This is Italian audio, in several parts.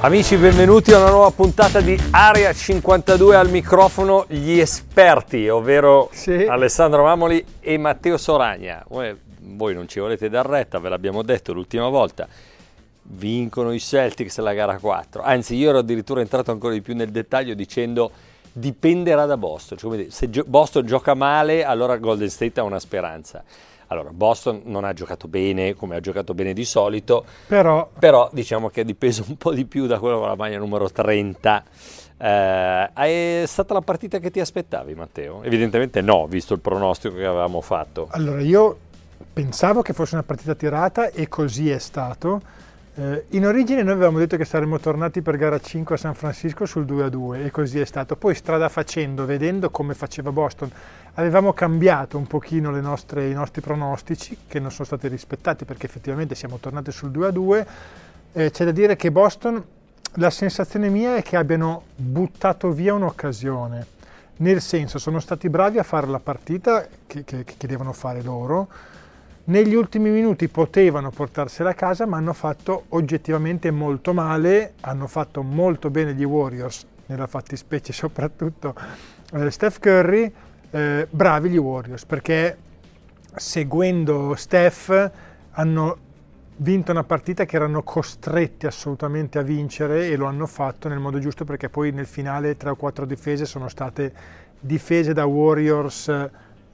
Amici, benvenuti a una nuova puntata di Area 52 al microfono gli esperti, ovvero Sì. Alessandro Mamoli e Matteo Soragna. Voi, non ci volete dar retta, ve l'abbiamo detto l'ultima volta. Vincono i Celtics la gara 4. Anzi, io ero addirittura entrato ancora di più nel dettaglio dicendo dipenderà da Boston. Cioè, se Boston gioca male, allora Golden State ha una speranza. Allora, Boston non ha giocato bene come ha giocato bene di solito, Però però diciamo che è dipeso un po' di più da quello con la maglia numero 30. Eh, è stata la partita che ti aspettavi, Matteo? Evidentemente no, visto il pronostico che avevamo fatto. allora io pensavo che fosse una partita tirata e così è stato. Eh, in origine noi avevamo detto che saremmo tornati per gara 5 a San Francisco sul 2-2 e così è stato. Poi strada facendo, vedendo come faceva Boston, avevamo cambiato un pochino nostre- i nostri pronostici che non sono stati rispettati perché effettivamente siamo tornati sul 2-2. Eh, c'è da dire che Boston, la sensazione mia è che abbiano buttato via un'occasione. Nel senso, sono stati bravi a fare la partita che, che- che devono fare loro. Negli ultimi minuti potevano portarsela a casa, ma hanno fatto oggettivamente molto male. Hanno fatto molto bene gli Warriors, nella fattispecie soprattutto eh, Steph Curry. Eh, bravi gli Warriors perché seguendo Steph hanno vinto una partita che erano costretti assolutamente a vincere e lo hanno fatto nel modo giusto perché poi nel finale tre o quattro difese sono state difese da Warriors eh,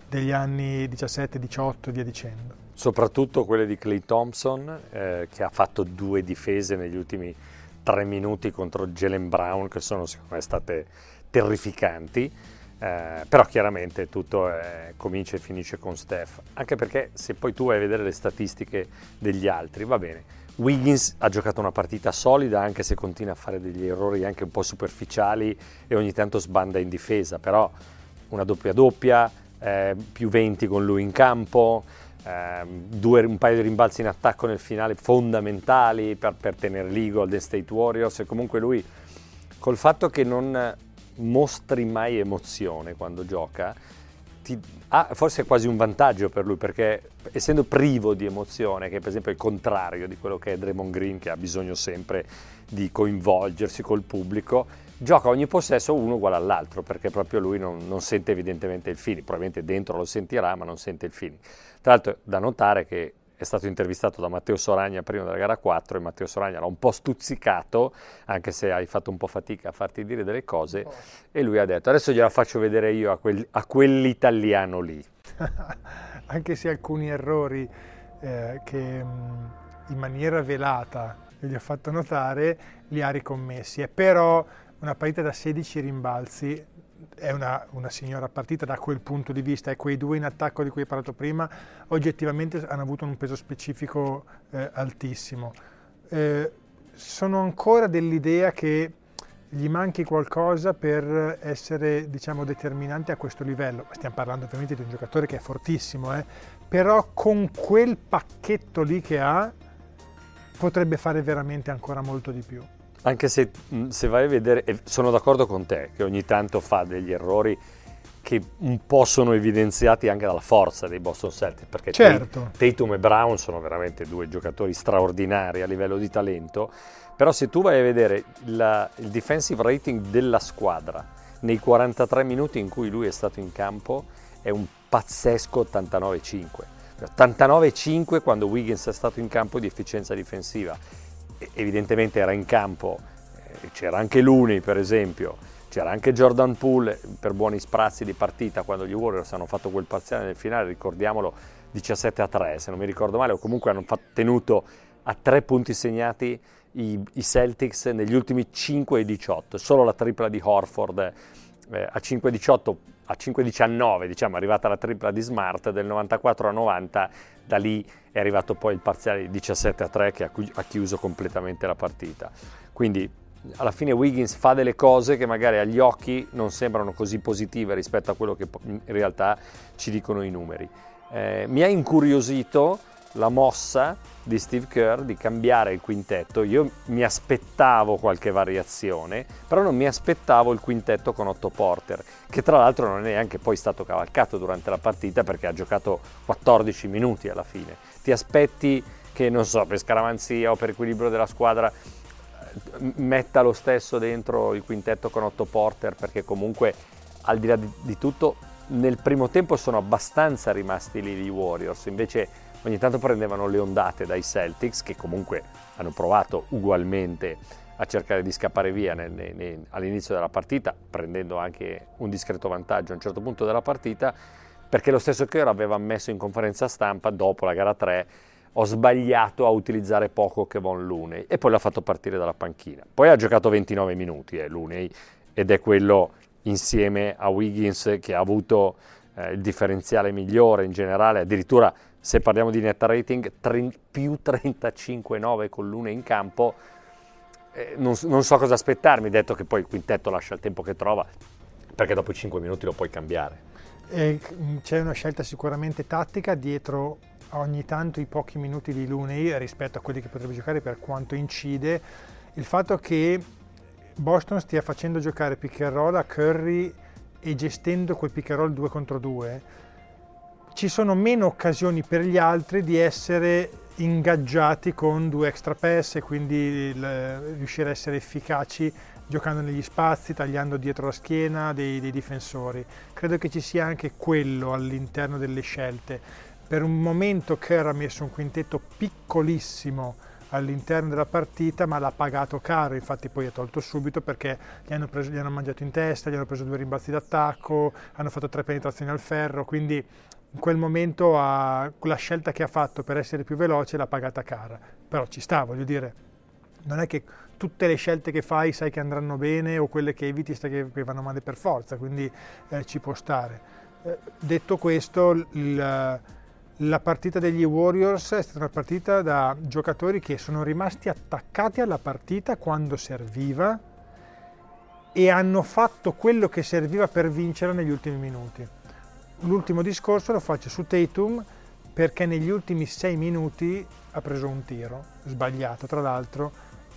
degli anni 17-18 e via dicendo. Soprattutto quelle di Clay Thompson, eh, che ha fatto due difese negli ultimi tre minuti contro Jalen Brown, che sono secondo me state terrificanti. Eh, però chiaramente tutto è- comincia e finisce con Steph, anche perché se poi tu vai a vedere le statistiche degli altri, va bene. Wiggins ha giocato una partita solida anche se continua a fare degli errori anche un po' superficiali e ogni tanto sbanda in difesa, però una doppia doppia, eh, più 20 con lui in campo, ehm, due- un paio di rimbalzi in attacco nel finale fondamentali per, per tenere lì Golden State Warriors e comunque lui col fatto che non mostri mai emozione quando gioca, ti- ha forse è quasi un vantaggio per lui perché essendo privo di emozione, che per esempio è il contrario di quello che è Draymond Green che ha bisogno sempre di coinvolgersi col pubblico, gioca ogni possesso uno uguale all'altro perché proprio lui non, non sente evidentemente il feeling, probabilmente dentro lo sentirà ma non sente il feeling. Tra l'altro da notare che è stato intervistato da Matteo Soragna prima della gara 4 e Matteo Soragna l'ha un po' stuzzicato, anche se hai fatto un po' fatica a farti dire delle cose, e lui ha detto adesso gliela faccio vedere io a, quel- a quell'italiano lì. Anche se alcuni errori eh, che mh, in maniera velata gli ho fatto notare li ha ricommessi. Però una partita da 16 rimbalzi è una, una signora partita da quel punto di vista e quei due in attacco di cui hai parlato prima oggettivamente hanno avuto un peso specifico eh, altissimo. Eh, sono ancora dell'idea che gli manchi qualcosa per essere diciamo, determinante a questo livello. Stiamo parlando ovviamente di un giocatore che è fortissimo, eh, però con quel pacchetto lì che ha potrebbe fare veramente ancora molto di più. Anche se, se vai a vedere, e sono d'accordo con te che ogni tanto fa degli errori che un po' sono evidenziati anche dalla forza dei Boston Celtics, perché certo. Tatum e Brown sono veramente due giocatori straordinari a livello di talento, però se tu vai a vedere la, il defensive rating della squadra nei 43 minuti in cui lui è stato in campo è un pazzesco 89-5. 89-5 quando Wiggins è stato in campo di efficienza difensiva. Evidentemente era in campo, eh, c'era anche Looney per esempio, c'era anche Jordan Poole per buoni sprazzi di partita quando gli Warriors hanno fatto quel parziale nel finale, ricordiamolo 17 a 3 se non mi ricordo male, o comunque hanno tenuto a tre punti segnati i, i, Celtics negli ultimi 5 e 18, solo la tripla di Horford eh, a 5 e 18 a 5-19, diciamo, è arrivata la tripla di Smart del 94 a 90, da lì è arrivato poi il parziale 17 a 3 che ha chiuso completamente la partita. Quindi alla fine Wiggins fa delle cose che magari agli occhi non sembrano così positive rispetto a quello che in realtà ci dicono i numeri. Eh, mi ha incuriosito la mossa di Steve Kerr di cambiare il quintetto. Io mi aspettavo qualche variazione, però non mi aspettavo il quintetto con Otto Porter, che tra l'altro non è neanche poi stato cavalcato durante la partita perché ha giocato 14 minuti alla fine. Ti aspetti che, non so, per scaramanzia o per equilibrio della squadra metta lo stesso dentro il quintetto con Otto Porter perché comunque al di là di, di tutto nel primo tempo sono abbastanza rimasti lì gli Warriors, invece ogni tanto prendevano le ondate dai Celtics che comunque hanno provato ugualmente a cercare di scappare via nel, nel, all'inizio della partita, prendendo anche un discreto vantaggio a un certo punto della partita, perché lo stesso Kerr aveva ammesso in conferenza stampa dopo la gara 3 ho sbagliato a utilizzare poco Kevon Looney e poi l'ha fatto partire dalla panchina. Poi ha giocato 29 minuti eh, Looney ed è quello insieme a Wiggins che ha avuto eh, il differenziale migliore in generale, addirittura se parliamo di net rating tre, più 35-9 con Looney in campo. Eh, non, non, so cosa aspettarmi, detto che poi il quintetto lascia il tempo che trova, perché dopo i 5 minuti lo puoi cambiare. c'è una scelta sicuramente tattica dietro ogni tanto i pochi minuti di Looney rispetto a quelli che potrebbe giocare per quanto incide il fatto che Boston stia facendo giocare pick and roll a Curry e gestendo quel pick and roll 2 contro 2 ci sono meno occasioni per gli altri di essere ingaggiati con due extra pass e quindi il, riuscire a essere efficaci giocando negli spazi, tagliando dietro la schiena dei, dei difensori. Credo che ci sia anche quello all'interno delle scelte per un momento Kerr ha messo un quintetto piccolissimo all'interno della partita, ma l'ha pagato caro, infatti poi ha tolto subito perché gli hanno, preso, gli hanno mangiato in testa, gli hanno preso due rimbalzi d'attacco, hanno fatto tre penetrazioni al ferro, quindi in quel momento ha, la scelta che ha fatto per essere più veloce l'ha pagata cara. Però ci sta, voglio dire, non è che tutte le scelte che fai sai che andranno bene o quelle che eviti sai che, che vanno male per forza, quindi eh, ci può stare. Eh, detto questo, il, la partita degli Warriors è stata una partita da giocatori che sono rimasti attaccati alla partita quando serviva e hanno fatto quello che serviva per vincere negli ultimi minuti. L'ultimo discorso lo faccio su Tatum perché negli ultimi sei minuti ha preso un tiro, sbagliato tra l'altro,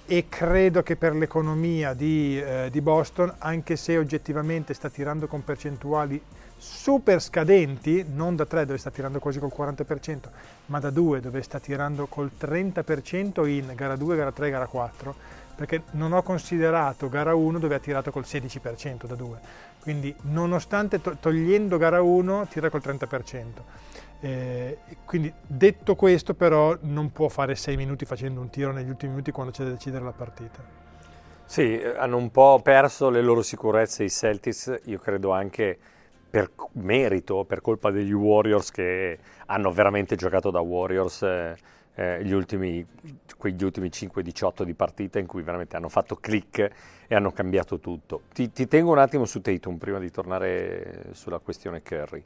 e credo che per l'economia di, eh, di Boston, anche se oggettivamente sta tirando con percentuali super scadenti, non da 3 dove sta tirando quasi col 40%, ma da 2 dove sta tirando col 30% in gara 2, gara 3, gara 4, perché non ho considerato gara 1 dove ha tirato col 16% da 2. Quindi nonostante to- togliendo gara 1 tira col 30%. Eh, quindi detto questo però non può fare 6 minuti facendo un tiro negli ultimi minuti quando c'è da decidere la partita. Sì, hanno un po' perso le loro sicurezze i Celtics, io credo anche per merito, per colpa degli Warriors che hanno veramente giocato da Warriors eh, gli ultimi, quegli ultimi 5-18 di partita in cui veramente hanno fatto click e hanno cambiato tutto. Ti, ti tengo un attimo su Tatum prima di tornare sulla questione Curry.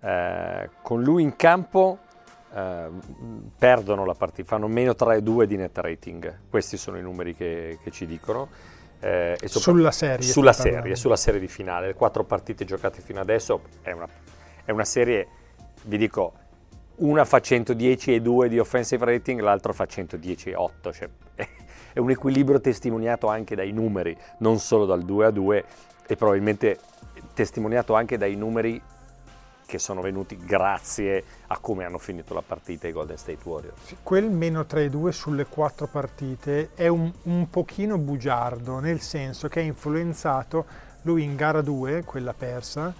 Eh, con lui in campo eh, perdono la partita, fanno meno 3-2 di net rating, questi sono i numeri che, che ci dicono eh, sulla serie. Sulla serie, sulla serie di finale. Le quattro partite giocate fino adesso è una, è una serie, vi dico, una fa 110 e 2 di offensive rating, l'altro fa 110 e 8. Cioè, è un equilibrio testimoniato anche dai numeri, non solo dal 2 a 2 e probabilmente testimoniato anche dai numeri che sono venuti grazie a come hanno finito la partita i Golden State Warriors. Sì, quel meno 3-2 sulle quattro partite è un, un pochino bugiardo, nel senso che è influenzato, lui in gara 2, quella persa,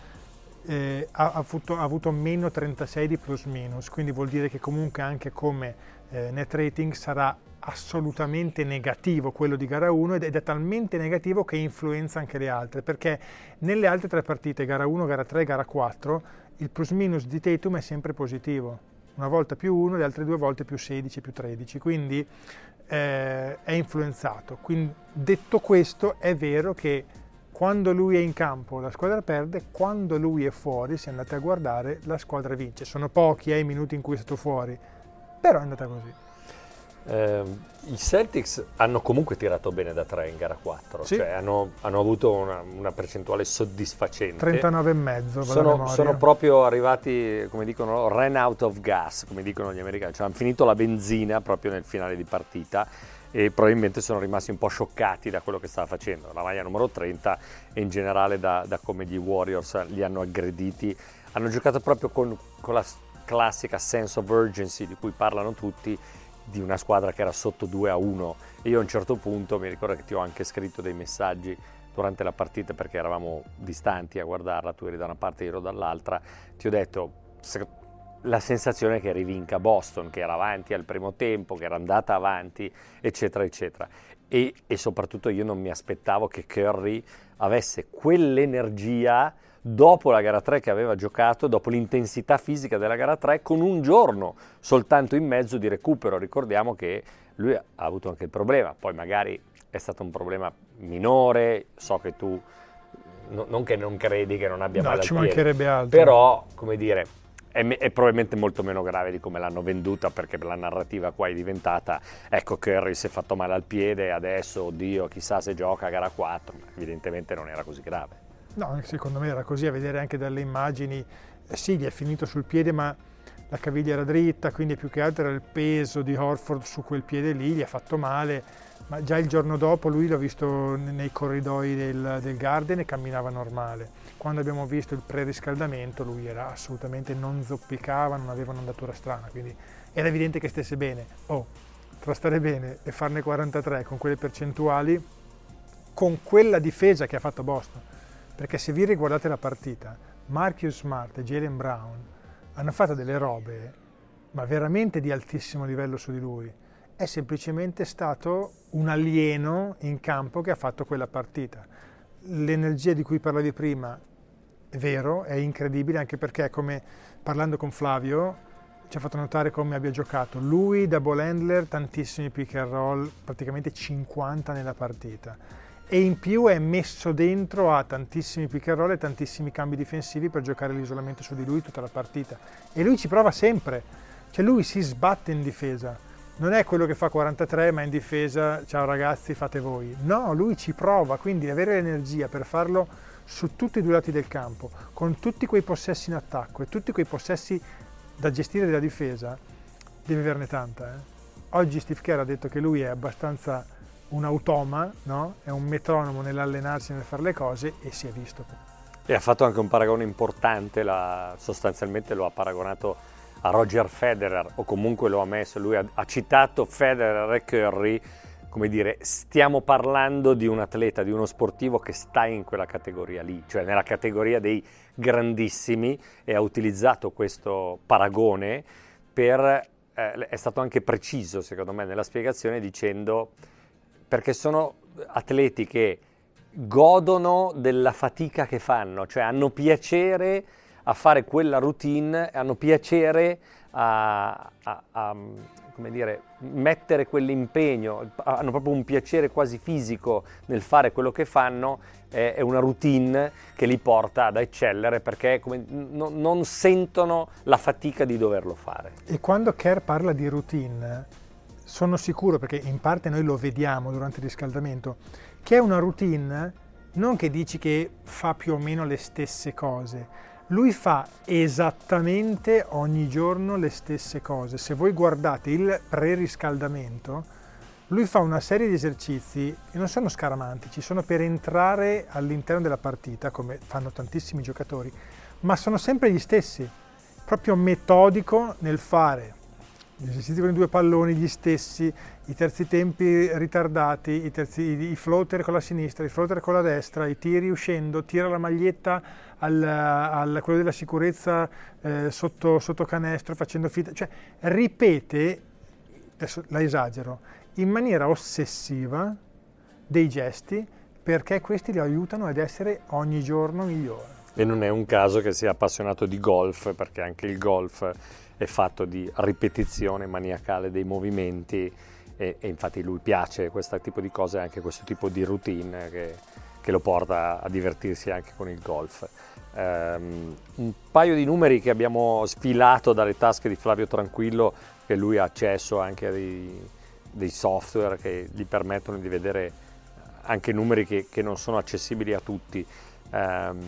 eh, ha, avuto, ha, avuto, meno 36 di plus minus, quindi vuol dire che comunque anche come eh, net rating sarà assolutamente negativo quello di gara 1 ed è talmente negativo che influenza anche le altre, perché nelle altre tre partite, gara 1, gara 3, gara 4, il plus minus di Tatum è sempre positivo, una volta più 1, le altre due volte più 16, più 13, quindi eh, è influenzato. Quindi, detto questo, è vero che quando lui è in campo la squadra perde, quando lui è fuori, se andate a guardare, la squadra vince. Sono pochi eh, i minuti in cui è stato fuori, però è andata così. Eh, I Celtics hanno comunque tirato bene da 3 in gara 4, sì. cioè hanno, hanno avuto una, una, percentuale soddisfacente. 39,5 sono, sono proprio arrivati, come dicono, ran out of gas, come dicono gli americani, cioè hanno finito la benzina proprio nel finale di partita e probabilmente sono rimasti un po' scioccati da quello che stava facendo. La maglia numero 30 e in generale da, da come gli Warriors li hanno aggrediti. Hanno giocato proprio con, con la classica sense of urgency di cui parlano tutti di una squadra che era sotto 2 a 1 e io a un certo punto mi ricordo che ti ho anche scritto dei messaggi durante la partita perché eravamo distanti a guardarla, tu eri da una parte e io ero dall'altra, ti ho detto la sensazione che rivinca Boston, che era avanti al primo tempo, che era andata avanti, eccetera, eccetera. E, e soprattutto io non mi aspettavo che Curry avesse quell'energia dopo la gara 3 che aveva giocato, dopo l'intensità fisica della gara 3, con un giorno soltanto in mezzo di recupero. Ricordiamo che lui ha avuto anche il problema, poi magari è stato un problema minore, so che tu no, non che non credi che non abbia no, male ci mancherebbe altro. però come dire è, è, probabilmente molto meno grave di come l'hanno venduta perché la narrativa qua è diventata ecco Curry si è fatto male al piede adesso oddio chissà se gioca a gara 4 ma evidentemente non era così grave No, secondo me era così, a vedere anche dalle immagini, eh sì, gli è finito sul piede, ma la caviglia era dritta, quindi più che altro era il peso di Horford su quel piede lì, gli ha fatto male, ma già il giorno dopo lui l'ho visto nei corridoi del, del Garden e camminava normale. Quando abbiamo visto il preriscaldamento lui era assolutamente non zoppicava, non aveva un'andatura strana, quindi era evidente che stesse bene. Oh, tra stare bene e farne 43 con quelle percentuali, con quella difesa che ha fatto Boston, perché se vi riguardate la partita, Marcus Smart e Jalen Brown hanno fatto delle robe, ma veramente di altissimo livello su di lui. È semplicemente stato un alieno in campo che ha fatto quella partita. L'energia di cui parlavi prima è vero, è incredibile, anche perché come parlando con Flavio ci ha fatto notare come abbia giocato. Lui ball handler, tantissimi pick and roll, praticamente 50 nella partita e in più è messo dentro a tantissimi pick and roll e tantissimi cambi difensivi per giocare l'isolamento su di lui tutta la partita. E lui ci prova sempre, cioè lui si sbatte in difesa. Non è quello che fa 43 ma in difesa, ciao ragazzi fate voi. No, lui ci prova, quindi avere l'energia per farlo su tutti i due lati del campo, con tutti quei possessi in attacco e tutti quei possessi da gestire della difesa, deve averne tanta. Eh? Oggi Steve Kerr ha detto che lui è abbastanza un automa, no? è un metronomo nell'allenarsi, nel fare le cose e si è visto. E ha fatto anche un paragone importante, la, sostanzialmente lo ha paragonato a Roger Federer o comunque lo ha messo, lui ha, ha citato Federer e Curry, come dire, stiamo parlando di un atleta, di uno sportivo che sta in quella categoria lì, cioè nella categoria dei grandissimi e ha utilizzato questo paragone per, eh, è stato anche preciso secondo me nella spiegazione dicendo perché sono atleti che godono della fatica che fanno, cioè hanno piacere a fare quella routine, hanno piacere a, a, a dire, mettere quell'impegno, hanno proprio un piacere quasi fisico nel fare quello che fanno, è una routine che li porta ad eccellere perché come, no, non sentono la fatica di doverlo fare. E quando Kerr parla di routine, sono sicuro, perché in parte noi lo vediamo durante il riscaldamento, che è una routine non che dici che fa più o meno le stesse cose, lui fa esattamente ogni giorno le stesse cose. Se voi guardate il preriscaldamento, lui fa una serie di esercizi e non sono scaramantici, sono per entrare all'interno della partita, come fanno tantissimi giocatori, ma sono sempre gli stessi, proprio metodico nel fare gli esercizi con i due palloni gli stessi, i terzi tempi ritardati, i, terzi, i floater con la sinistra, i floater con la destra, i tiri uscendo, tira la maglietta al, al quello della sicurezza eh, sotto, sotto, canestro facendo finta, cioè ripete, adesso la esagero, in maniera ossessiva dei gesti perché questi li aiutano ad essere ogni giorno migliore. E non è un caso che sia appassionato di golf, perché anche il golf è fatto di ripetizione maniacale dei movimenti e, e infatti lui piace questo tipo di cose, anche questo tipo di routine che, che lo porta a divertirsi anche con il golf. Um, un paio di numeri che abbiamo sfilato dalle tasche di Flavio Tranquillo, che lui ha accesso anche a dei, dei software che gli permettono di vedere anche numeri che, che non sono accessibili a tutti. Um,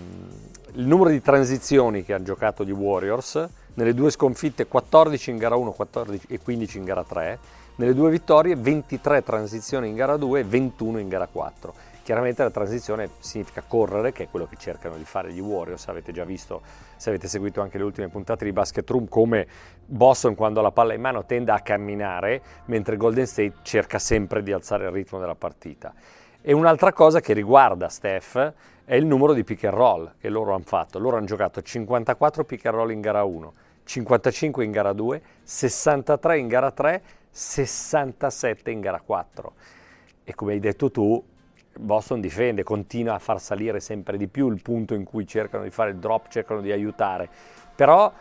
il numero di transizioni che hanno giocato gli Warriors nelle due sconfitte 14 in gara 1 14 e 15 in gara 3, nelle due vittorie 23 transizioni in gara 2 e 21 in gara 4. Chiaramente la transizione significa correre, che è quello che cercano di fare gli Warriors, avete già visto se avete seguito anche le ultime puntate di Basket Room come Boston quando ha la palla in mano tende a camminare, mentre Golden State cerca sempre di alzare il ritmo della partita. E un'altra cosa che riguarda Steph è il numero di pick and roll che loro hanno fatto. Loro hanno giocato 54 pick and roll in gara 1, 55 in gara 2, 63 in gara 3, 67 in gara 4. E come hai detto tu, Boston difende, continua a far salire sempre di più il punto in cui cercano di fare il drop, cercano di aiutare. Però,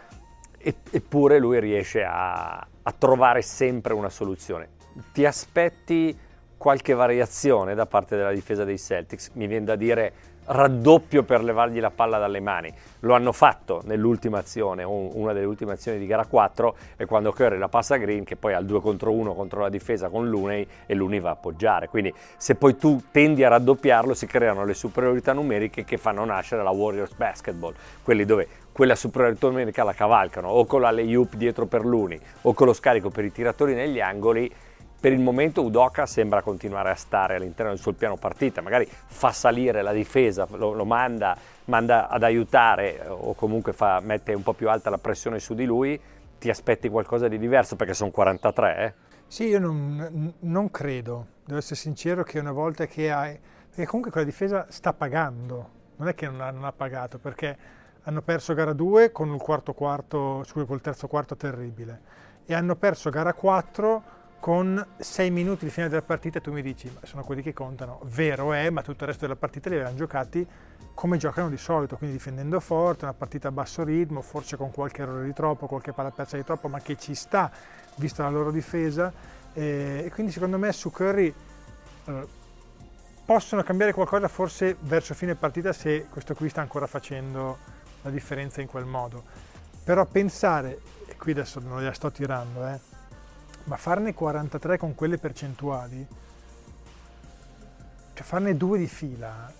eppure lui riesce a, a trovare sempre una soluzione. Ti aspetti qualche variazione da parte della difesa dei Celtics? Mi viene da dire raddoppio per levargli la palla dalle mani. Lo hanno fatto nell'ultima azione, una delle ultime azioni di gara 4, e quando Curry la passa a Green, che poi ha il 2 contro 1 contro la difesa con Luney e Luney va a appoggiare. Quindi se poi tu tendi a raddoppiarlo si creano le superiorità numeriche che fanno nascere la Warriors Basketball, quelli dove quella superiorità numerica la cavalcano o con la layup dietro per Luney o con lo scarico per i tiratori negli angoli per il momento Udoca sembra continuare a stare all'interno del suo piano partita, magari fa salire la difesa, lo, lo manda, manda, ad aiutare o comunque fa, mette un po' più alta la pressione su di lui, ti aspetti qualcosa di diverso perché sono 43? Eh? Sì, io non, non, credo, devo essere sincero che una volta che hai... perché comunque quella difesa sta pagando, non è che non ha, non ha pagato, perché hanno perso gara 2 con il quarto quarto, col terzo quarto terribile e hanno perso gara 4 con sei minuti di fine della partita tu mi dici ma sono quelli che contano, vero è, ma tutto il resto della partita li avevano giocati come giocano di solito, quindi difendendo forte, una partita a basso ritmo, forse con qualche errore di troppo, qualche palla persa di troppo, ma che ci sta vista la loro difesa. Eh, e quindi secondo me su Curry possono cambiare qualcosa forse verso fine partita se questo qui sta ancora facendo la differenza in quel modo, però pensare, e qui adesso non la sto tirando, eh, ma farne 43 con quelle percentuali, cioè farne due di fila,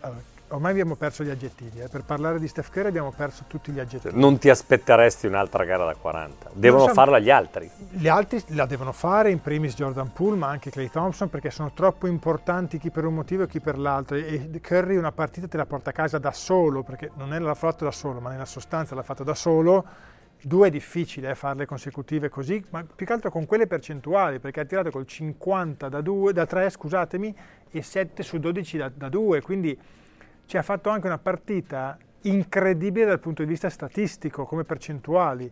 allora, ormai abbiamo perso gli aggettivi, eh. per parlare di Steph Curry abbiamo perso tutti gli aggettivi. Non ti aspetteresti un'altra gara da 40, devono so, farla gli altri. Gli altri la devono fare, in primis Jordan Poole, ma anche Clay Thompson, perché sono troppo importanti chi per un motivo e chi per l'altro. E Curry una partita te la porta a casa da solo, perché non è l'ha fatto da solo, ma nella sostanza l'ha fatto da solo Due è difficile eh, farle consecutive così, ma più che altro con quelle percentuali, perché ha tirato col 50 da, 2, da 3 scusatemi, e 7 su 12 da, da 2, quindi ci ha fatto anche una partita incredibile dal punto di vista statistico, come percentuali.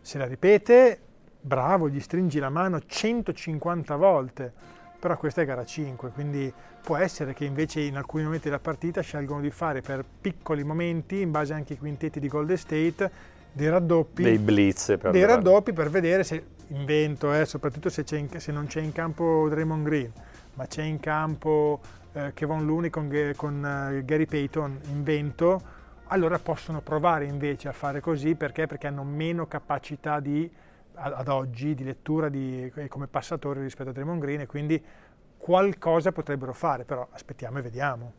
Se la ripete, bravo, gli stringi la mano 150 volte, però questa è gara 5, quindi può essere che invece in alcuni momenti della partita scelgono di fare per piccoli momenti, in base anche ai quintetti di Golden State, dei raddoppi, dei blitz per, dei raddoppi per vedere se invento, eh, soprattutto se, in, se, non c'è in campo Draymond Green, ma c'è in campo eh, Kevin Looney con, con uh, Gary Payton, invento, allora possono provare invece a fare così perché? Perché hanno meno capacità di, ad oggi di lettura di, come passatori rispetto a Draymond Green e quindi qualcosa potrebbero fare, però aspettiamo e vediamo.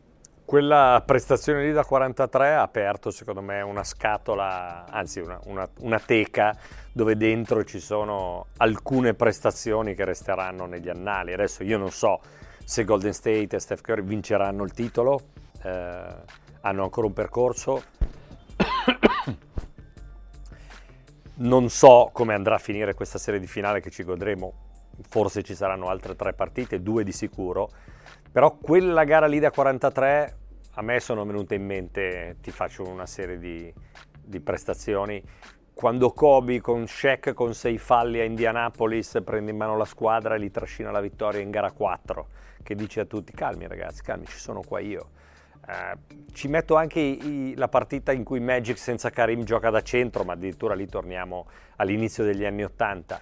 Quella prestazione lì da 43 ha aperto secondo me una scatola, anzi una, una, una, teca dove dentro ci sono alcune prestazioni che resteranno negli annali. Adesso io non so se Golden State e Steph Curry vinceranno il titolo, eh, hanno ancora un percorso. non so come andrà a finire questa serie di finale che ci godremo, forse ci saranno altre tre partite, due di sicuro però quella gara lì da 43 a me sono venute in mente, ti faccio una serie di, di prestazioni. Quando Kobe con Shaq con sei falli a Indianapolis prende in mano la squadra e li trascina la vittoria in gara 4, che dice a tutti calmi ragazzi, calmi, ci sono qua io. Uh, ci metto anche i, i, la partita in cui Magic senza Karim gioca da centro, ma addirittura lì torniamo all'inizio degli anni 80.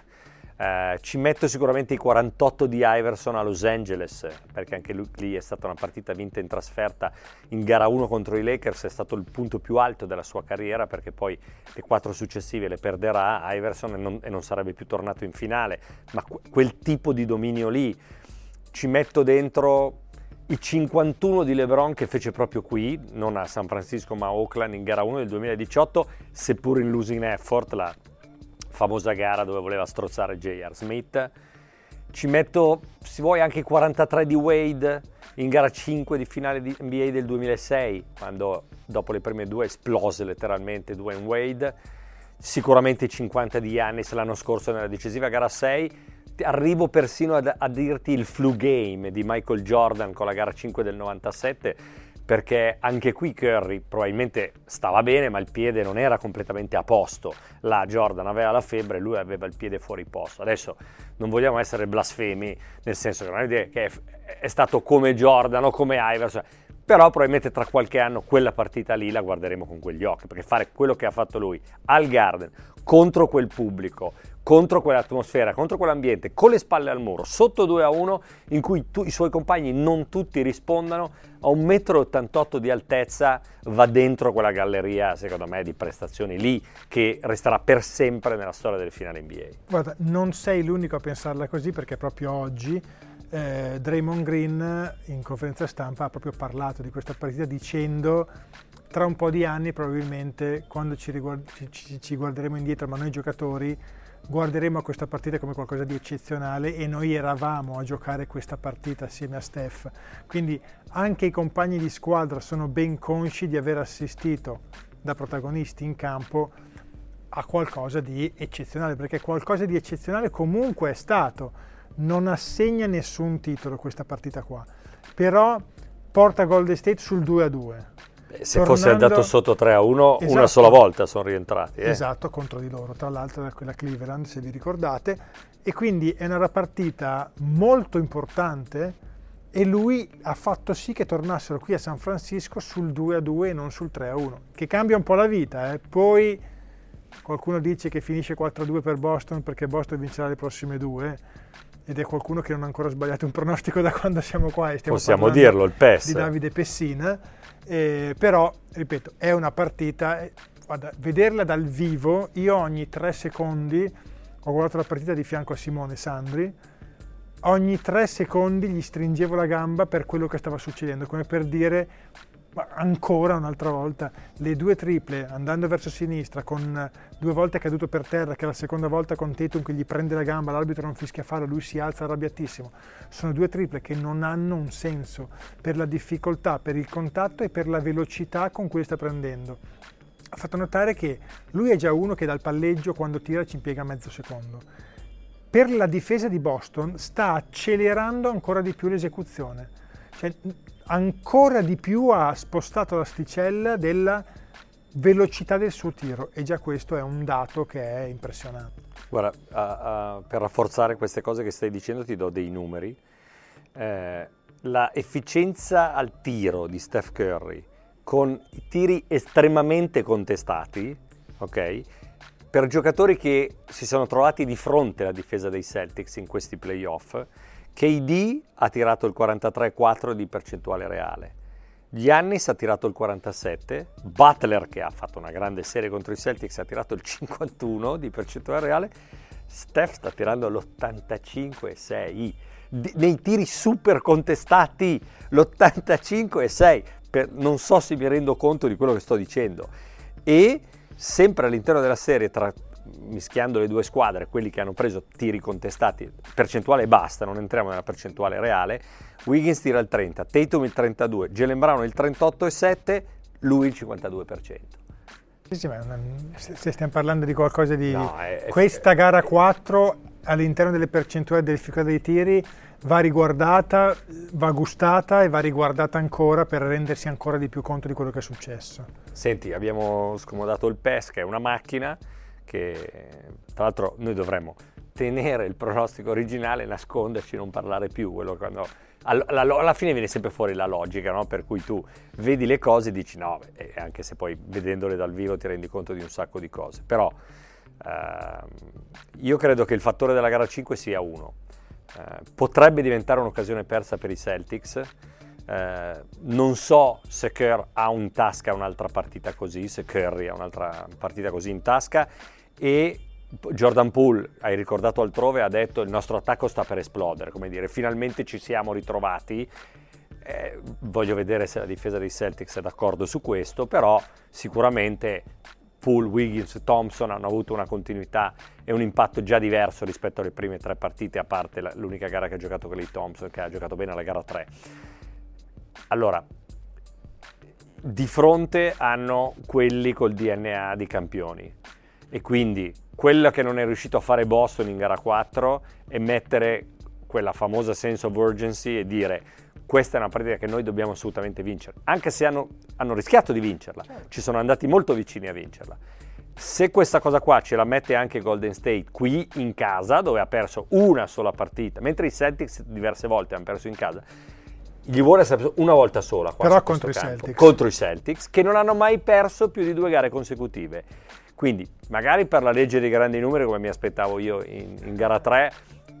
Eh, ci metto sicuramente i 48 di Iverson a Los Angeles, perché anche lui, lì è stata una partita vinta in trasferta in gara 1 contro i Lakers, è stato il punto più alto della sua carriera perché poi le quattro successive le perderà Iverson e non, e non sarebbe più tornato in finale, ma quel tipo di dominio lì ci metto dentro i 51 di LeBron che fece proprio qui, non a San Francisco ma a Oakland in gara 1 del 2018, seppur in losing effort, la famosa gara dove voleva strozzare J.R. Smith. Ci metto, se vuoi, anche i 43 di Wade in gara 5 di finale di NBA del 2006, quando dopo le prime due esplose letteralmente Dwayne Wade. Sicuramente i 50 di Yannis l'anno scorso nella decisiva gara 6. Arrivo persino a dirti il flu game di Michael Jordan con la gara 5 del 97 perché anche qui Curry probabilmente stava bene ma il piede non era completamente a posto, là Jordan aveva la febbre e lui aveva il piede fuori posto. Adesso non vogliamo essere blasfemi, nel senso che non è che è stato come Jordan o come Iverson, però probabilmente tra qualche anno quella partita lì la guarderemo con quegli occhi, perché fare quello che ha fatto lui al Garden contro quel pubblico, contro quell'atmosfera, contro quell'ambiente, con le spalle al muro, sotto 2 a 1, in cui tu, i suoi compagni non tutti rispondano, a 1,88 m di altezza va dentro quella galleria, secondo me, di prestazioni lì, che resterà per sempre nella storia del finale NBA. Guarda, non sei l'unico a pensarla così, perché proprio oggi eh, Draymond Green in conferenza stampa ha proprio parlato di questa partita dicendo tra un po' di anni probabilmente quando ci, riguard- ci, ci guarderemo indietro, ma noi giocatori guarderemo a questa partita come qualcosa di eccezionale e noi eravamo a giocare questa partita assieme a Steph. Quindi anche i compagni di squadra sono ben consci di aver assistito da protagonisti in campo a qualcosa di eccezionale, perché qualcosa di eccezionale comunque è stato. Non assegna nessun titolo questa partita qua, però porta Golden State sul 2 a 2 se Tornando, fosse andato sotto 3 a 1, esatto, una sola volta sono rientrati. Eh. Esatto, contro di loro, tra l'altro da quella Cleveland, se vi ricordate. E quindi è una partita molto importante e lui ha fatto sì che tornassero qui a San Francisco sul 2 a 2 e non sul 3 a 1, che cambia un po' la vita. Eh. Poi qualcuno dice che finisce 4 a 2 per Boston perché Boston vincerà le prossime due ed è qualcuno che non ha ancora sbagliato un pronostico da quando siamo qua e stiamo Possiamo dirlo, il PES. di Davide Pessina eh, però, ripeto, è una partita, eh, guarda, vederla dal vivo, io ogni tre secondi ho guardato la partita di fianco a Simone Sandri, ogni tre secondi gli stringevo la gamba per quello che stava succedendo, come per dire ancora un'altra volta le due triple andando verso sinistra con due volte caduto per terra che la seconda volta con Tatum che gli prende la gamba l'arbitro non fischia fallo lui si alza arrabbiatissimo. Sono due triple che non hanno un senso per la difficoltà per il contatto e per la velocità con cui sta prendendo. Ha fatto notare che lui è già uno che dal palleggio quando tira ci impiega mezzo secondo. Per la difesa di Boston sta accelerando ancora di più l'esecuzione. Cioè, ancora di più ha spostato l'asticella della velocità del suo tiro e già questo è un dato che è impressionante. Guarda, uh, uh, per rafforzare queste cose che stai dicendo ti do dei numeri. Eh, la efficienza al tiro di Steph Curry con i tiri estremamente contestati, ok? Per giocatori che si sono trovati di fronte alla difesa dei Celtics in questi playoff, KD ha tirato il 43,4 di percentuale reale. Giannis ha tirato il 47, Butler che ha fatto una grande serie contro i Celtics ha tirato il 51 di percentuale reale, Steph sta tirando l'85,6 nei tiri super contestati, l'85,6 per- non so se mi rendo conto di quello che sto dicendo. E sempre all'interno della serie, tra, mischiando le due squadre, quelli che hanno preso tiri contestati, percentuale basta, non entriamo nella percentuale reale, Wiggins tira il 30, Tatum il 32, Jalen Brown il 38,7, lui il 52%. Sì, sì, ma se stiamo parlando di qualcosa di... No, è- è- Questa gara 4 all'interno delle percentuali delle difficoltà dei tiri va riguardata, va gustata e va riguardata ancora per rendersi ancora di più conto di quello che è successo. Senti, abbiamo scomodato il PES, che è una macchina che, tra l'altro, noi dovremmo tenere il pronostico originale, nasconderci, non parlare più. Quando, all- alla, alla fine viene sempre fuori la logica, no? per cui tu vedi le cose e dici no, e anche se poi vedendole dal vivo ti rendi conto di un sacco di cose. Però ehm, io credo che il fattore della gara 5 sia uno. Eh, potrebbe diventare un'occasione persa per i Celtics. Eh, non so se Kerr ha in tasca un'altra partita così, se Curry ha un'altra partita così in tasca e Jordan Poole, hai ricordato altrove, ha detto il nostro attacco sta per esplodere, come dire, finalmente ci siamo ritrovati. Eh, voglio vedere se la difesa dei Celtics è d'accordo su questo, però sicuramente Poole, Wiggins, Thompson hanno avuto una continuità e un impatto già diverso rispetto alle prime tre partite, a parte l'unica gara che ha giocato Clay Thompson, che ha giocato bene alla gara 3. Allora, di fronte hanno quelli col DNA di campioni. E quindi quello che non è riuscito a fare Boston in gara 4 è mettere quella famosa sense of urgency e dire questa è una partita che noi dobbiamo assolutamente vincere, anche se hanno, hanno rischiato di vincerla, ci sono andati molto vicini a vincerla. Se questa cosa qua ce la mette anche Golden State qui in casa, dove ha perso una sola partita, mentre i Celtics diverse volte hanno perso in casa, gli vuole una volta sola Però contro i Celtics. contro i Celtics, che non hanno mai perso più di due gare consecutive. Quindi, magari per la legge dei grandi numeri, come mi aspettavo io in, in gara 3,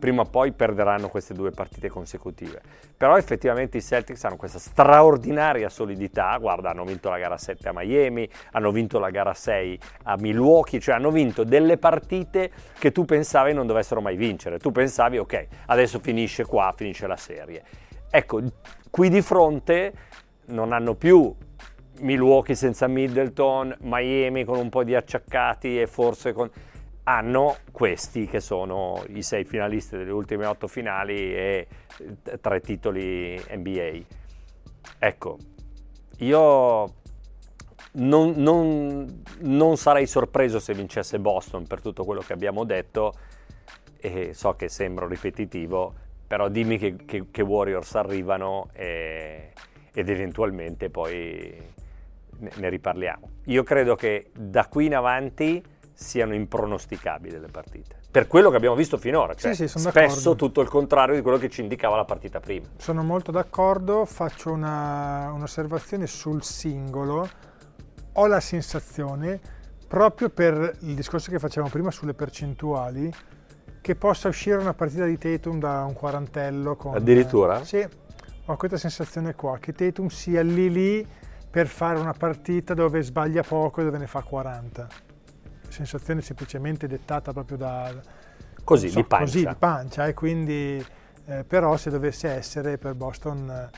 prima o poi perderanno queste due partite consecutive. Però effettivamente i Celtics hanno questa straordinaria solidità, guarda, hanno vinto la gara 7 a Miami, hanno vinto la gara 6 a Milwaukee, cioè hanno vinto delle partite che tu pensavi non dovessero mai vincere. Tu pensavi, ok, adesso finisce qua, finisce la serie. Ecco, qui di fronte non hanno più Milwaukee senza Middleton, Miami con un po' di acciaccati e forse con... hanno questi che sono i sei finalisti delle ultime otto finali e eh, tre titoli NBA. Ecco, io non, non- non sarei sorpreso se vincesse Boston per tutto quello che abbiamo detto e so che sembro ripetitivo, però dimmi che, che- che Warriors arrivano e- ed eventualmente poi ne, ne riparliamo. Io credo che da qui in avanti siano impronosticabili le partite. Per quello che abbiamo visto finora, cioè Sì, sì, spesso d'accordo. tutto il contrario di quello che ci indicava la partita prima. Sono molto d'accordo, faccio una- un'osservazione sul singolo. Ho la sensazione, proprio per il discorso che facevamo prima sulle percentuali, che possa uscire una partita di Tatum da un quarantello. Con, Addirittura? Sì, ho questa sensazione qua, che Tatum sia lì lì per fare una partita dove sbaglia poco e dove ne fa 40. Sensazione semplicemente dettata proprio da, Così, so, di pancia. Così, di pancia, e quindi, eh, però se dovesse essere per Boston eh,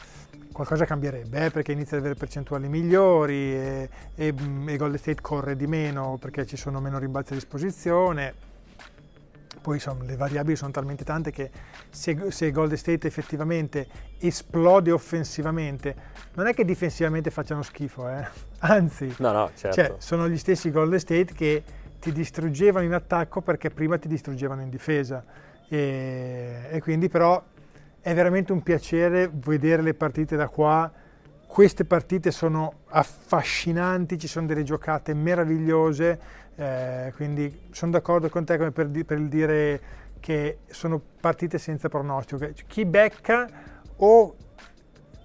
qualcosa cambierebbe, eh, perché inizia ad avere percentuali migliori e, e, mm, e Golden State corre di meno perché ci sono meno rimbalzi a disposizione. Poi insomma, le variabili sono talmente tante che se, se Golden State effettivamente esplode offensivamente, non è che difensivamente facciano schifo, eh. anzi, No, no, certo. cioè, sono gli stessi Golden State che ti distruggevano in attacco perché prima ti distruggevano in difesa. E, e quindi però è veramente un piacere vedere le partite da qua. Queste partite sono affascinanti, ci sono delle giocate meravigliose, eh, quindi sono d'accordo con te come per, di- per il dire che sono partite senza pronostico. Chi becca o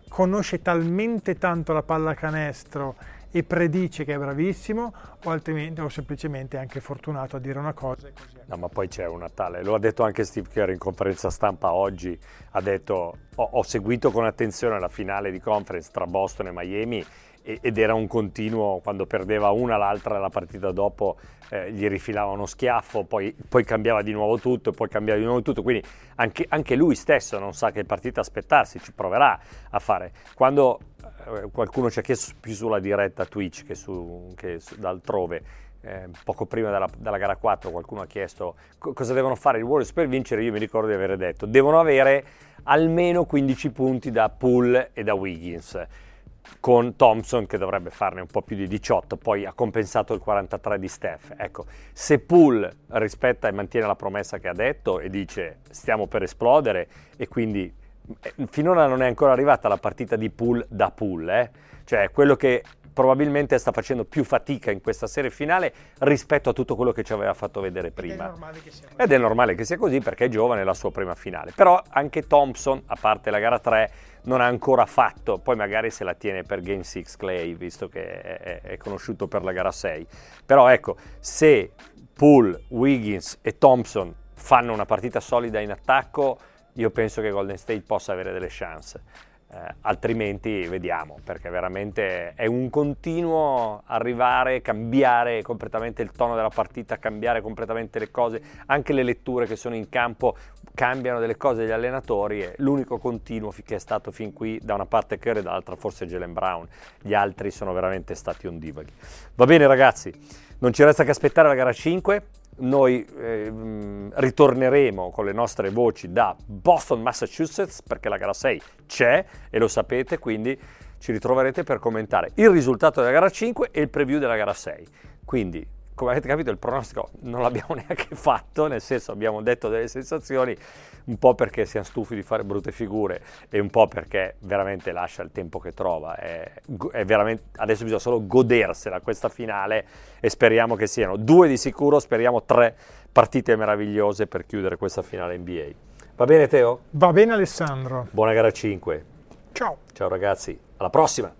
conosce talmente tanto la pallacanestro e predice che è bravissimo o altrimenti o semplicemente è anche fortunato a dire una cosa. No, ma poi c'è una tale, lo ha detto anche Steve Kerr in conferenza stampa oggi, ha detto ho, ho seguito con attenzione la finale di conference tra Boston e Miami ed era un continuo, quando perdeva una l'altra la partita dopo eh, gli rifilava uno schiaffo, poi, poi, cambiava di nuovo tutto, poi cambiava di nuovo tutto, quindi anche, anche lui stesso non sa che partita aspettarsi, ci proverà a fare. Quando eh, qualcuno ci ha chiesto più sulla diretta Twitch che, su, che su, altrove, eh, poco prima della, della, gara 4 qualcuno ha chiesto co- cosa devono fare i Warriors per vincere, io mi ricordo di aver detto devono avere almeno 15 punti da Poole e da Wiggins con Thompson che dovrebbe farne un po' più di 18, poi ha compensato il 43 di Steph. Ecco, se Poole rispetta e mantiene la promessa che ha detto e dice stiamo per esplodere e quindi eh, finora non è ancora arrivata la partita di Poole da Poole, eh? cioè quello che probabilmente sta facendo più fatica in questa serie finale rispetto a tutto quello che ci aveva fatto vedere prima. Ed è, Ed è normale che sia così perché è giovane, è la sua prima finale. Però anche Thompson, a parte la gara 3, non ha ancora fatto, poi magari se la tiene per Game 6 Clay, visto che è, è conosciuto per la gara 6. Però ecco, se Poole, Wiggins e Thompson fanno una partita solida in attacco, io penso che Golden State possa avere delle chance. Eh, altrimenti vediamo, perché veramente è un continuo arrivare, cambiare completamente il tono della partita, cambiare completamente le cose, anche le letture che sono in campo cambiano delle cose degli allenatori e l'unico continuo che è stato fin qui da una parte Curry e dall'altra forse Jalen Brown, gli altri sono veramente stati ondivaghi. Va bene ragazzi, non ci resta che aspettare la gara 5, noi eh, ritorneremo con le nostre voci da Boston, Massachusetts, perché la gara 6 c'è e lo sapete, quindi ci ritroverete per commentare il risultato della gara 5 e il preview della gara 6. Quindi come avete capito il pronostico non l'abbiamo neanche fatto, nel senso abbiamo detto delle sensazioni, un po' perché siamo stufi di fare brutte figure e un po' perché veramente lascia il tempo che trova. È, è adesso bisogna solo godersela questa finale e speriamo che siano due di sicuro, speriamo tre partite meravigliose per chiudere questa finale NBA. Va bene Teo? Va bene Alessandro. Buona gara 5. Ciao. Ciao ragazzi, alla prossima.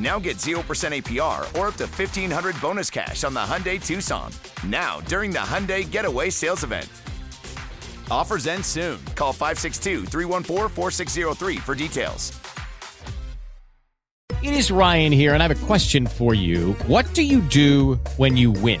Now get 0% APR or up to 1500 bonus cash on the Hyundai Tucson. Now, during the Hyundai Getaway Sales Event. Offers end soon. Call 562 314 4603 for details. It is Ryan here, and I have a question for you. What do you do when you win?